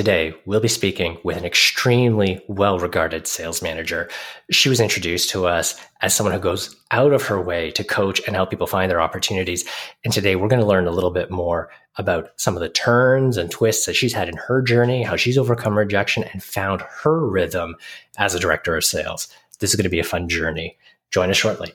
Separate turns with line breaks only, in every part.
Today, we'll be speaking with an extremely well regarded sales manager. She was introduced to us as someone who goes out of her way to coach and help people find their opportunities. And today, we're going to learn a little bit more about some of the turns and twists that she's had in her journey, how she's overcome rejection and found her rhythm as a director of sales. This is going to be a fun journey. Join us shortly.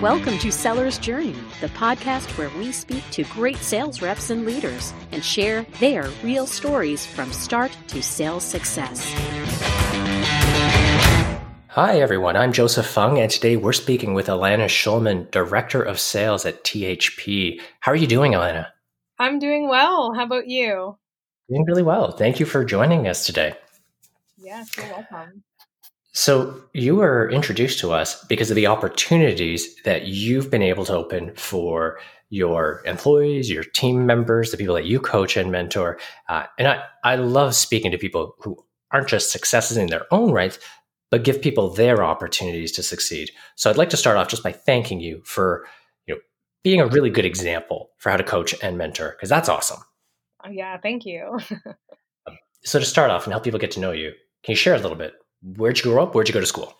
Welcome to Seller's Journey, the podcast where we speak to great sales reps and leaders and share their real stories from start to sales success.
Hi, everyone. I'm Joseph Fung, and today we're speaking with Ilana Shulman, Director of Sales at THP. How are you doing, Ilana?
I'm doing well. How about you?
Doing really well. Thank you for joining us today.
Yes, you're welcome.
So, you were introduced to us because of the opportunities that you've been able to open for your employees, your team members, the people that you coach and mentor. Uh, and I, I love speaking to people who aren't just successes in their own right, but give people their opportunities to succeed. So, I'd like to start off just by thanking you for you know being a really good example for how to coach and mentor because that's awesome.
Yeah, thank you.
so, to start off and help people get to know you, can you share a little bit where'd you grow up? Where'd you go to school?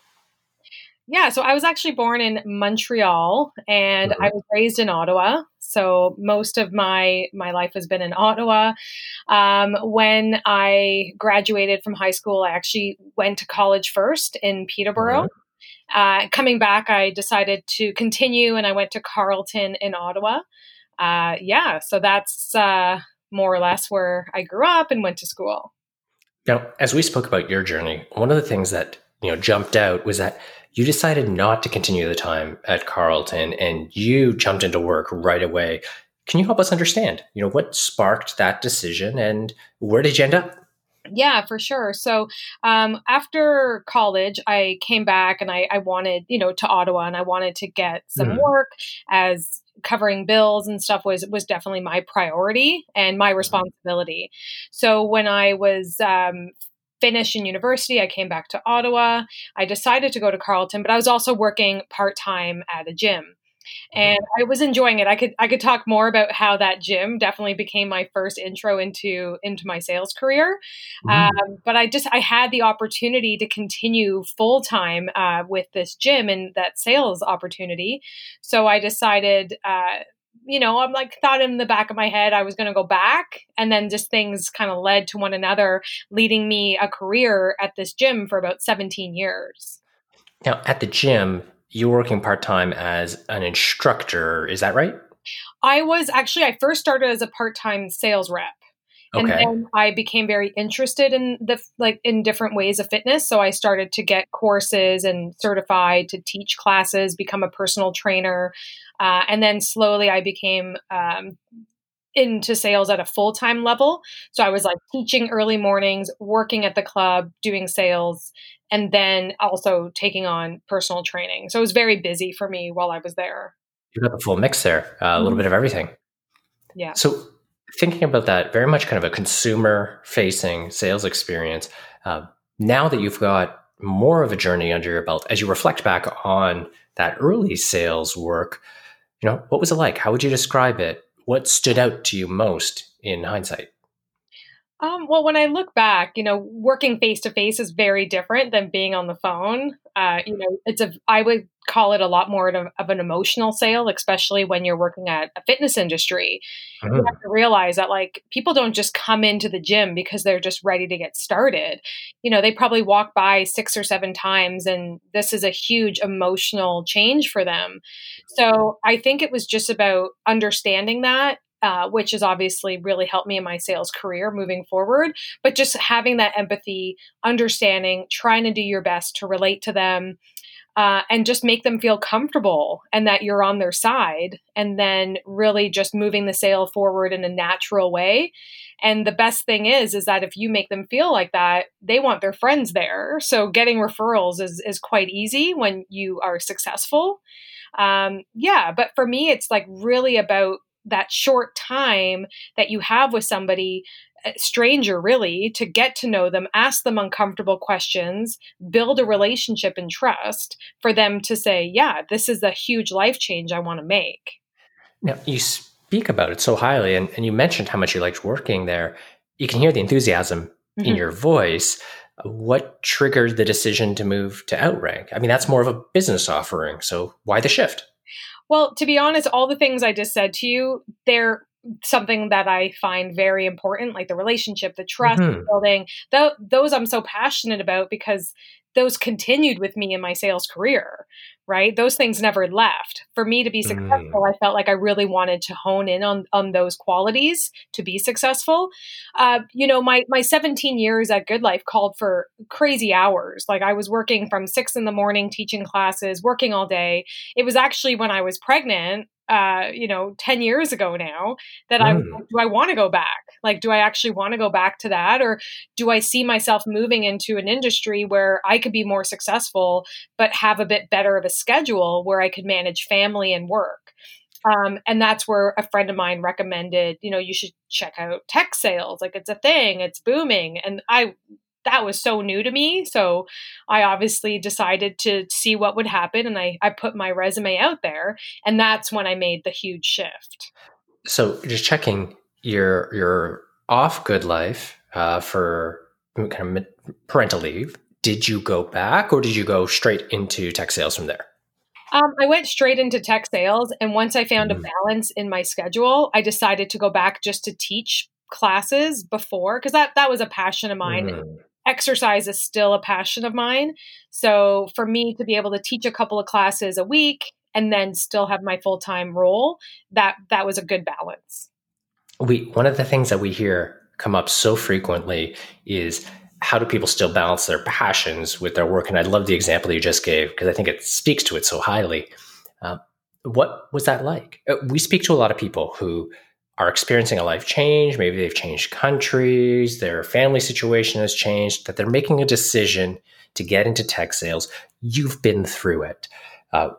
Yeah, so I was actually born in Montreal and mm-hmm. I was raised in Ottawa. So most of my my life has been in Ottawa. Um, when I graduated from high school, I actually went to college first in Peterborough. Mm-hmm. Uh, coming back, I decided to continue, and I went to Carleton in Ottawa. Uh, yeah, so that's uh, more or less where I grew up and went to school.
Now, as we spoke about your journey, one of the things that you know jumped out was that you decided not to continue the time at Carleton and you jumped into work right away. Can you help us understand, you know, what sparked that decision and where did you end up?
Yeah, for sure. So um, after college, I came back and I, I, wanted, you know, to Ottawa and I wanted to get some mm. work as covering bills and stuff was was definitely my priority and my mm-hmm. responsibility. So when I was um, finished in university, I came back to Ottawa. I decided to go to Carleton, but I was also working part time at a gym and I was enjoying it. I could I could talk more about how that gym definitely became my first intro into into my sales career. Mm-hmm. Um, but I just I had the opportunity to continue full time uh, with this gym and that sales opportunity. So I decided. Uh, you know, I'm like thought in the back of my head I was going to go back, and then just things kind of led to one another, leading me a career at this gym for about 17 years.
Now, at the gym, you're working part time as an instructor. Is that right?
I was actually, I first started as a part time sales rep. And okay. then I became very interested in the like in different ways of fitness. So I started to get courses and certified to teach classes, become a personal trainer, uh, and then slowly I became um, into sales at a full time level. So I was like teaching early mornings, working at the club, doing sales, and then also taking on personal training. So it was very busy for me while I was there.
You got the full mix there, uh, a little mm-hmm. bit of everything.
Yeah.
So thinking about that, very much kind of a consumer facing sales experience. Uh, now that you've got more of a journey under your belt, as you reflect back on that early sales work, you know, what was it like? How would you describe it? What stood out to you most in hindsight?
Um, well, when I look back, you know, working face to face is very different than being on the phone. Uh, you know, it's a I would call it a lot more of, of, an emotional sale, especially when you're working at a fitness industry. You have to realize that like people don't just come into the gym because they're just ready to get started. You know, they probably walk by six or seven times, and this is a huge emotional change for them. So I think it was just about understanding that uh, which has obviously really helped me in my sales career moving forward. But just having that empathy, understanding, trying to do your best to relate to them. Uh, and just make them feel comfortable and that you're on their side, and then really just moving the sale forward in a natural way. And the best thing is, is that if you make them feel like that, they want their friends there. So getting referrals is is quite easy when you are successful. Um, yeah, but for me, it's like really about that short time that you have with somebody stranger really to get to know them ask them uncomfortable questions build a relationship and trust for them to say yeah this is a huge life change i want to make.
Now you speak about it so highly and, and you mentioned how much you liked working there. You can hear the enthusiasm mm-hmm. in your voice. What triggered the decision to move to outrank? I mean that's more of a business offering so why the shift
well to be honest all the things i just said to you they're something that I find very important, like the relationship, the trust mm-hmm. building. Th- those I'm so passionate about because those continued with me in my sales career, right? Those things never left. For me to be successful, mm. I felt like I really wanted to hone in on on those qualities to be successful. Uh, you know, my my 17 years at GoodLife called for crazy hours. Like I was working from six in the morning, teaching classes, working all day. It was actually when I was pregnant uh, you know, 10 years ago now that mm. I do I want to go back? Like, do I actually want to go back to that? Or do I see myself moving into an industry where I could be more successful, but have a bit better of a schedule where I could manage family and work? Um, and that's where a friend of mine recommended, you know, you should check out tech sales. Like it's a thing, it's booming. And I that was so new to me. So I obviously decided to see what would happen and I, I put my resume out there. And that's when I made the huge shift.
So just checking your your off GoodLife uh, for kind of parental leave. Did you go back or did you go straight into tech sales from there?
Um, I went straight into tech sales. And once I found mm. a balance in my schedule, I decided to go back just to teach classes before because that that was a passion of mine mm exercise is still a passion of mine. So for me to be able to teach a couple of classes a week and then still have my full-time role, that that was a good balance.
We one of the things that we hear come up so frequently is how do people still balance their passions with their work? And I love the example you just gave because I think it speaks to it so highly. Uh, what was that like? Uh, we speak to a lot of people who are experiencing a life change, maybe they've changed countries, their family situation has changed, that they're making a decision to get into tech sales. You've been through it. Uh,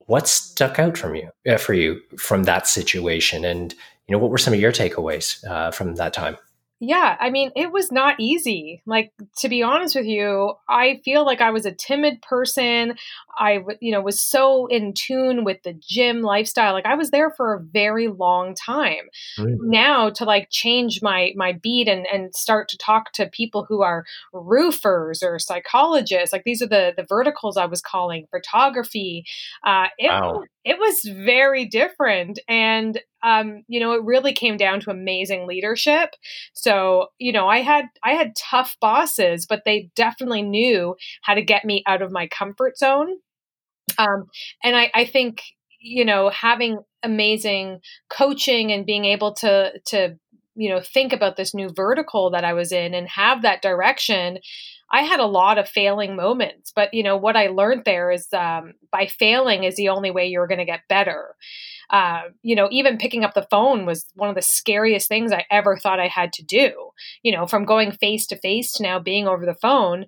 what stuck out from you uh, for you from that situation, and you know what were some of your takeaways uh, from that time?
Yeah, I mean, it was not easy. Like to be honest with you, I feel like I was a timid person. I you know was so in tune with the gym lifestyle. Like I was there for a very long time. Now to like change my my beat and and start to talk to people who are roofers or psychologists. Like these are the the verticals I was calling photography. Uh, it wow. it was very different and um, you know, it really came down to amazing leadership. So, you know, I had I had tough bosses, but they definitely knew how to get me out of my comfort zone. Um, and I, I think, you know, having amazing coaching and being able to to you know think about this new vertical that I was in and have that direction I had a lot of failing moments, but you know what I learned there is um, by failing is the only way you're going to get better. Uh, you know, even picking up the phone was one of the scariest things I ever thought I had to do. You know, from going face to face to now being over the phone,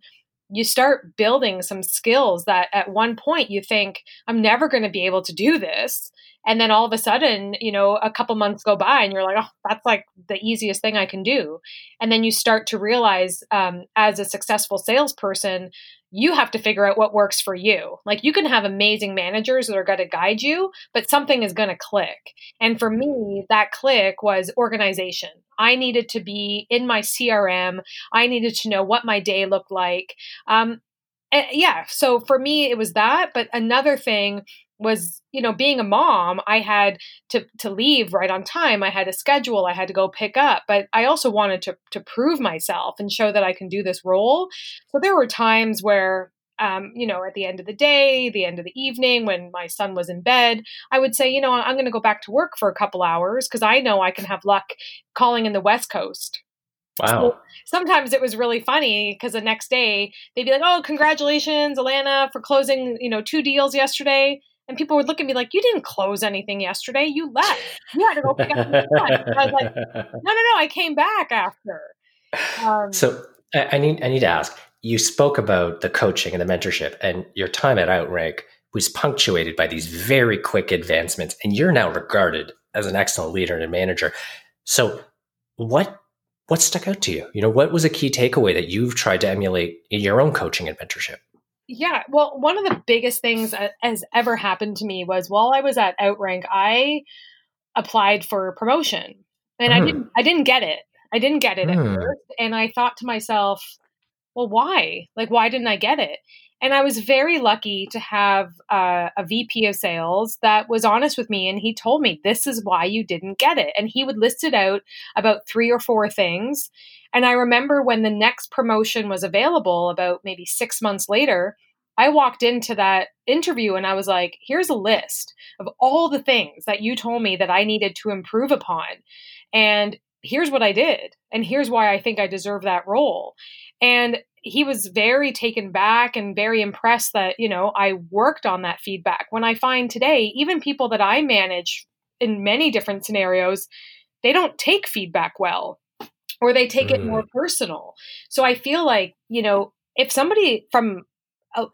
you start building some skills that at one point you think, I'm never going to be able to do this. And then all of a sudden, you know, a couple months go by and you're like, oh, that's like the easiest thing I can do. And then you start to realize, um, as a successful salesperson, you have to figure out what works for you. Like you can have amazing managers that are going to guide you, but something is going to click. And for me, that click was organization. I needed to be in my CRM. I needed to know what my day looked like. Um, yeah, so for me, it was that. But another thing was you know being a mom i had to to leave right on time i had a schedule i had to go pick up but i also wanted to to prove myself and show that i can do this role so there were times where um, you know at the end of the day the end of the evening when my son was in bed i would say you know i'm going to go back to work for a couple hours because i know i can have luck calling in the west coast
Wow. So
sometimes it was really funny because the next day they'd be like, "Oh, congratulations, Ilana, for closing, you know, two deals yesterday." And people would look at me like, you didn't close anything yesterday. You left. You had to go pick up. I was like, no, no, no. I came back after.
Um, so I need, I need to ask, you spoke about the coaching and the mentorship and your time at Outrank was punctuated by these very quick advancements and you're now regarded as an excellent leader and manager. So what what stuck out to you? You know, what was a key takeaway that you've tried to emulate in your own coaching and mentorship?
Yeah, well, one of the biggest things that has ever happened to me was while I was at Outrank, I applied for promotion, and mm. I hmm. didn't. I didn't get it. I didn't get it mm. at hmm. first, and I thought to myself, "Well, why? Like, why didn't I get it?" And I was very lucky to have uh, a VP of sales that was honest with me, and he told me this is why you didn't get it, and he would list it out about three or four things, and I remember when the next promotion was available, about maybe six months later, I walked into that interview and I was like, here's a list of all the things that you told me that I needed to improve upon. And here's what I did. And here's why I think I deserve that role. And he was very taken back and very impressed that, you know, I worked on that feedback. When I find today, even people that I manage in many different scenarios, they don't take feedback well or they take mm. it more personal. So I feel like, you know, if somebody from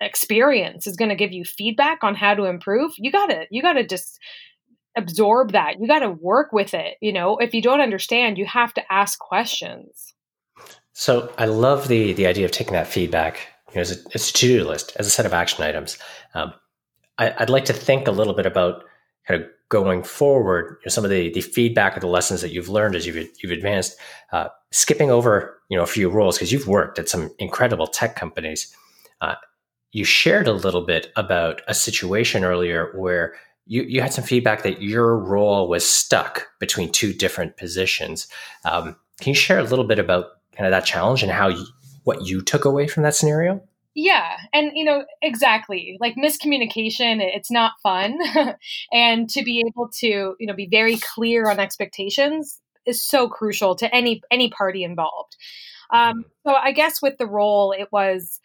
experience is going to give you feedback on how to improve, you got to you got to just absorb that. You got to work with it, you know. If you don't understand, you have to ask questions.
So I love the the idea of taking that feedback you know, as a, as a to-do list, as a set of action items. Um, I, I'd like to think a little bit about kind of going forward, you know, some of the the feedback or the lessons that you've learned as you've you've advanced, uh, skipping over you know a few roles because you've worked at some incredible tech companies. Uh, you shared a little bit about a situation earlier where you, you had some feedback that your role was stuck between two different positions. Um, can you share a little bit about kind of that challenge and how you, what you took away from that scenario?
Yeah. And, you know, exactly like miscommunication, it's not fun. and to be able to, you know, be very clear on expectations is so crucial to any, any party involved. Um, so I guess with the role, it was,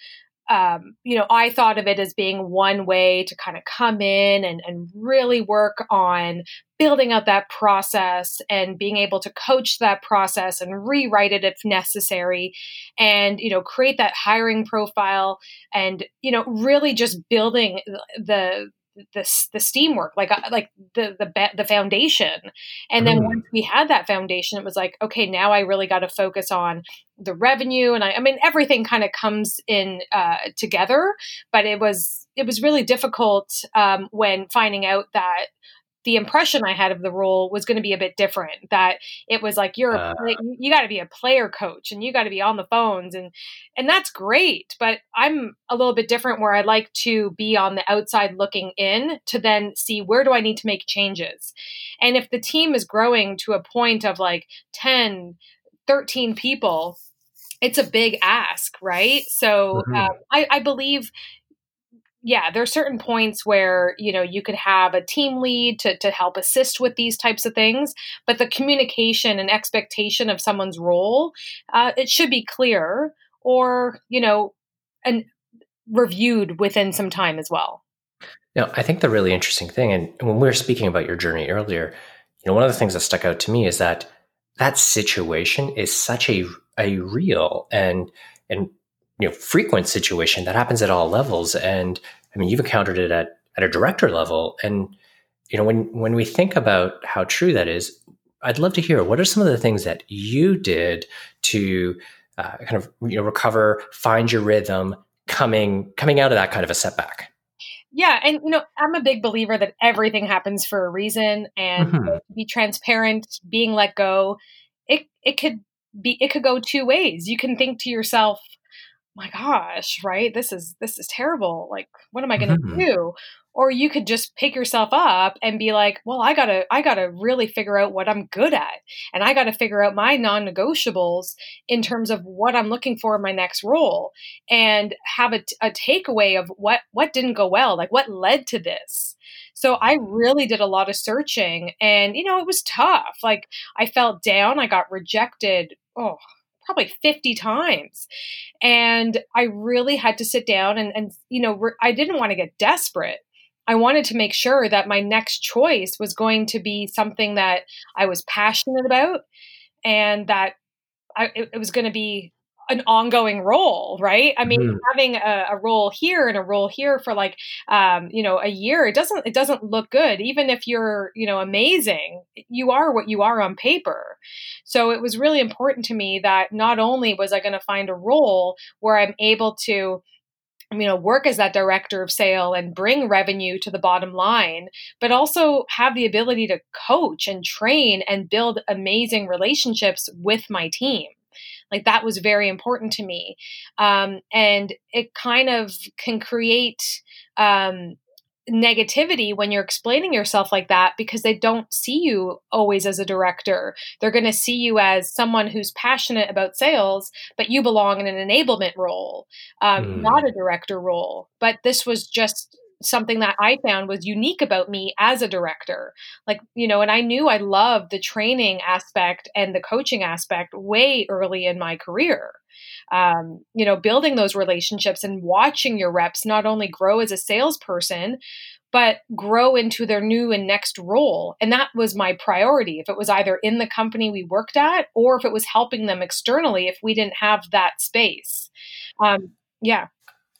um, you know, I thought of it as being one way to kind of come in and, and really work on building out that process and being able to coach that process and rewrite it if necessary and, you know, create that hiring profile and, you know, really just building the, the the steam work like uh, like the the the foundation and then mm. once we had that foundation it was like okay now i really got to focus on the revenue and i i mean everything kind of comes in uh, together but it was it was really difficult um, when finding out that the impression I had of the role was going to be a bit different. That it was like you're uh, a, you got to be a player coach and you got to be on the phones and and that's great. But I'm a little bit different where I like to be on the outside looking in to then see where do I need to make changes. And if the team is growing to a point of like 10, 13 people, it's a big ask, right? So mm-hmm. um, I, I believe yeah, there are certain points where you know you could have a team lead to to help assist with these types of things, but the communication and expectation of someone's role uh, it should be clear, or you know, and reviewed within some time as well.
Now, I think the really interesting thing, and when we were speaking about your journey earlier, you know, one of the things that stuck out to me is that that situation is such a a real and and you know frequent situation that happens at all levels. And i mean you've encountered it at at a director level. And you know when when we think about how true that is i'd love to hear what are some of the things that you did to uh, kind of you know recover find your rhythm coming coming out of that kind of a setback?
Yeah and you know i'm a big believer that everything happens for a reason. And mm-hmm. be transparent being let go it it could be it could go two ways. You can think to yourself my gosh, right? This is this is terrible. Like, what am I going to mm-hmm. do? Or you could just pick yourself up and be like, well, I got to I got to really figure out what I'm good at. And I got to figure out my non-negotiables in terms of what I'm looking for in my next role and have a, a takeaway of what what didn't go well, like what led to this. So I really did a lot of searching and you know, it was tough. Like I felt down, I got rejected. Oh, probably 50 times. And I really had to sit down and, and you know, re- I didn't want to get desperate. I wanted to make sure that my next choice was going to be something that I was passionate about and that I, it, it was going to be an ongoing role, right? I mean, mm. having a, a, role here and a role here for like, um, you know, a year, it doesn't, it doesn't look good. Even if you're, you know, amazing, you are what you are on paper. So it was really important to me that not only was I going to find a role where I'm able to, you know work as that director of sale and bring revenue to the bottom line but also have the ability to coach and train and build amazing relationships with my team like that was very important to me. Um, and it kind of can create um, negativity when you're explaining yourself like that because they don't see you always as a director. They're going to see you as someone who's passionate about sales, but you belong in an enablement role, um, mm. not a director role. But this was just something that I found was unique about me as a director. Like, you know, and I knew I loved the training aspect and the coaching aspect way early in my career. Um, you know, building those relationships and watching your reps not only grow as a salesperson, but grow into their new and next role. And that was my priority. If it was either in the company we worked at or if it was helping them externally if we didn't have that space. Um, yeah.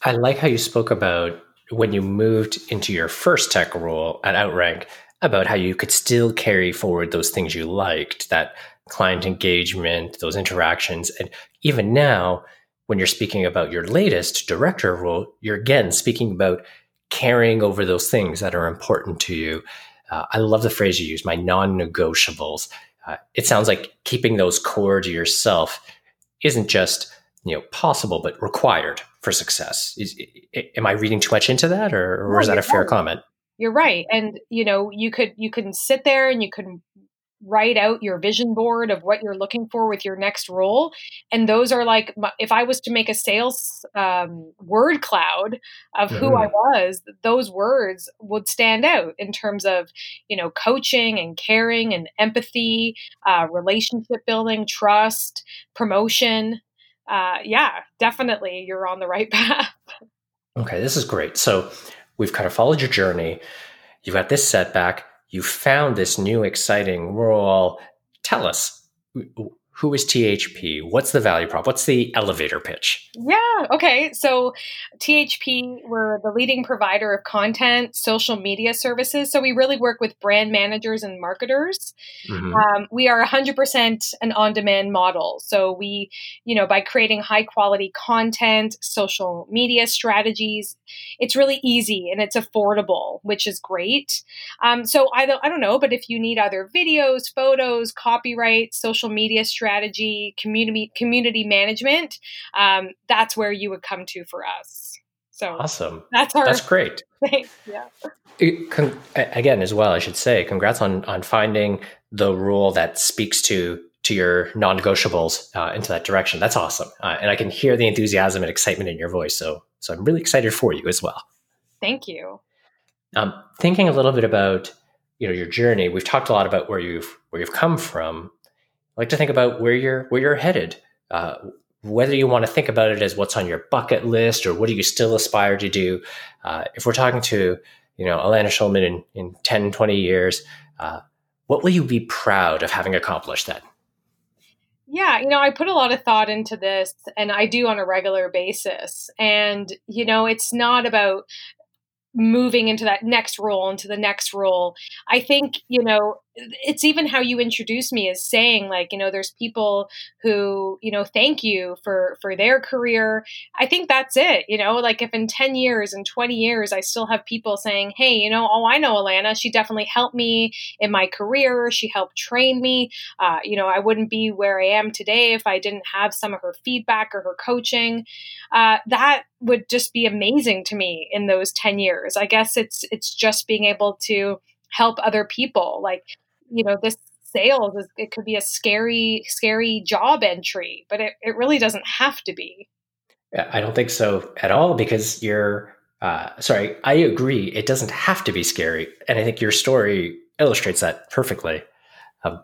I like how you spoke about when you moved into your first tech role at Outrank about how you could still carry forward those things you liked, that client engagement, those interactions. And even now, when you're speaking about your latest director role, you're again speaking about carrying over those things that are important to you. Uh, I love the phrase you use, my non negotiables. Uh, it sounds like keeping those core to yourself isn't just you know possible but required for success. Is, am I reading too much into that, or, or no, is that a fair right. comment?
You're right, and you know you could you can sit there and you can write out your vision board of what you're looking for with your next role and those are like if i was to make a sales um, word cloud of who mm. i was those words would stand out in terms of you know coaching and caring and empathy uh, relationship building trust promotion uh, yeah, definitely you're on the right path.
Okay, this is great. So we've kind of followed your journey. You've got this setback. You found this new exciting role. Tell us who is THP? What's the value prop? What's the elevator pitch?
Yeah. Okay. So, THP, we're the leading provider of content, social media services. So, we really work with brand managers and marketers. Mm-hmm. Um, we are 100% an on demand model. So, we, you know, by creating high quality content, social media strategies, it's really easy and it's affordable, which is great. Um, so, I don't, I don't know, but if you need other videos, photos, copyright, social media strategies, strategy, community community management, um, that's where you would come to for us. So
awesome. That's our. That's great.
Thanks. Yeah.
It, con- again, as well, I should say, congrats on on finding the rule that speaks to to your non-negotiables uh, into that direction. That's awesome, uh, and I can hear the enthusiasm and excitement in your voice. So, so I'm really excited for you as well.
Thank you.
Um, thinking a little bit about you know your journey, we've talked a lot about where you've where you've come from, like to think about where you're where you're headed. Uh, whether you want to think about it as what's on your bucket list or what do you still aspire to do. Uh, if we're talking to you know Ilana Shulman in, in 10, 20 years, uh, what will you be proud of having accomplished then?
Yeah, you know, I put a lot of thought into this and I do on a regular basis. And, you know, it's not about moving into that next role into the next role i think you know it's even how you introduce me as saying like you know there's people who you know thank you for for their career. I think that's it you know like if in 10 years and 20 years i still have people saying hey you know oh i know ilana. She definitely helped me in my career. She helped train me. Uh, you know i wouldn't be where i am today if i didn't have some of her feedback or her coaching. Uh, that would just be amazing to me in those 10 years. I guess it's it's just being able to help other people. Like you know, this sales is, it could be a scary, scary job entry, but it, it really doesn't have to be.
I don't think so at all because you're, uh, sorry, I agree. It doesn't have to be scary. And I think your story illustrates that perfectly. Um,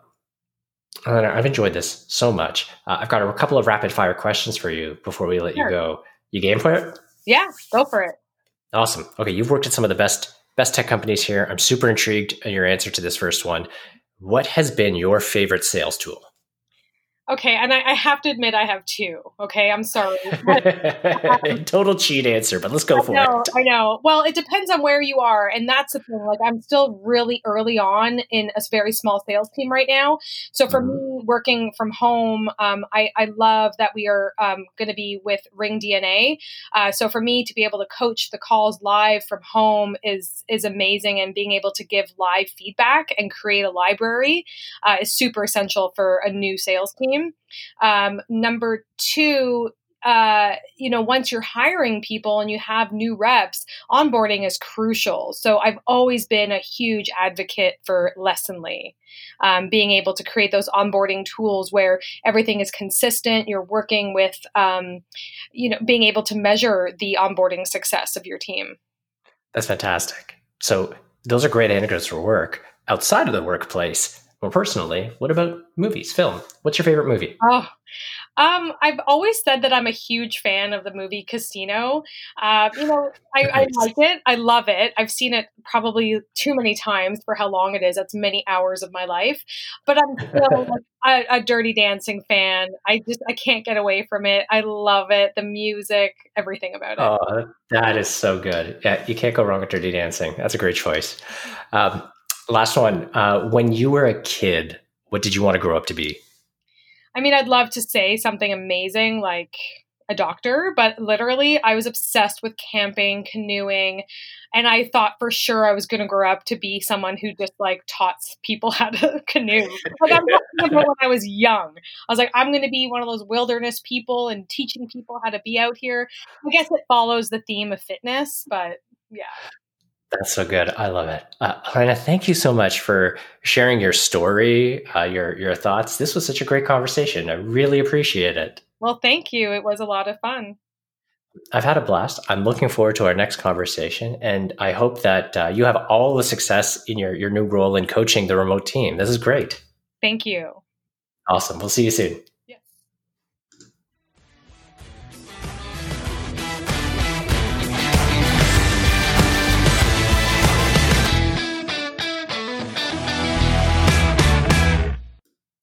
I've enjoyed this so much. Uh, I've got a couple of rapid fire questions for you before we let sure. you go. You game for it?
Yeah, go for it.
Awesome. Okay, you've worked at some of the best best tech companies here. I'm super intrigued in your answer to this first one. What has been your favorite sales tool?
Okay, and I, I, have to admit I have two. Okay, I'm sorry.
Total cheat answer, but let's go
I
for
know,
it.
I know. Well, it depends on where you are, and that's the thing. Like, I'm still really early on in a very small sales team right now. So for mm-hmm. me, working from home, um, I, I, love that we are um, going to be with Ring DNA. Uh, so for me to be able to coach the calls live from home is is amazing, and being able to give live feedback and create a library uh, is super essential for a new sales team team. Um, number two, uh, you know, once you're hiring people and you have new reps, onboarding is crucial. So I've always been a huge advocate for Lessonly, um, being able to create those onboarding tools where everything is consistent. You're working with, um, you know, being able to measure the onboarding success of your team.
That's fantastic. So those are great anecdotes for work. Outside of the workplace, well, personally, what about movies, film? What's your favorite movie?
Oh, um, I've always said that I'm a huge fan of the movie Casino. Uh, you know, I, I, like it. I love it. I've seen it probably too many times for how long it is. That's many hours of my life. But I'm still a, a, Dirty Dancing fan. I just I can't get away from it. I love it. The music, everything about it.
Oh, that is so good. Yeah, you can't go wrong with Dirty Dancing. That's a great choice. Um, Last one. Uh, when you were a kid, what did you want to grow up to be?
I mean, I'd love to say something amazing like a doctor, but literally, I was obsessed with camping, canoeing, and I thought for sure I was going to grow up to be someone who just like taught people how to canoe. Like I'm when I was young, I was like, I'm going to be one of those wilderness people and teaching people how to be out here. I guess it follows the theme of fitness, but yeah.
That's so good. I love it. Uh, Ilana, thank you so much for sharing your story, uh, your your thoughts. This was such a great conversation. I really appreciate it.
Well, thank you. It was a lot of fun.
I've had a blast. I'm looking forward to our next conversation, and I hope that uh, you have all the success in your your new role in coaching the remote team. This is great.
Thank you.
Awesome. We'll see you soon.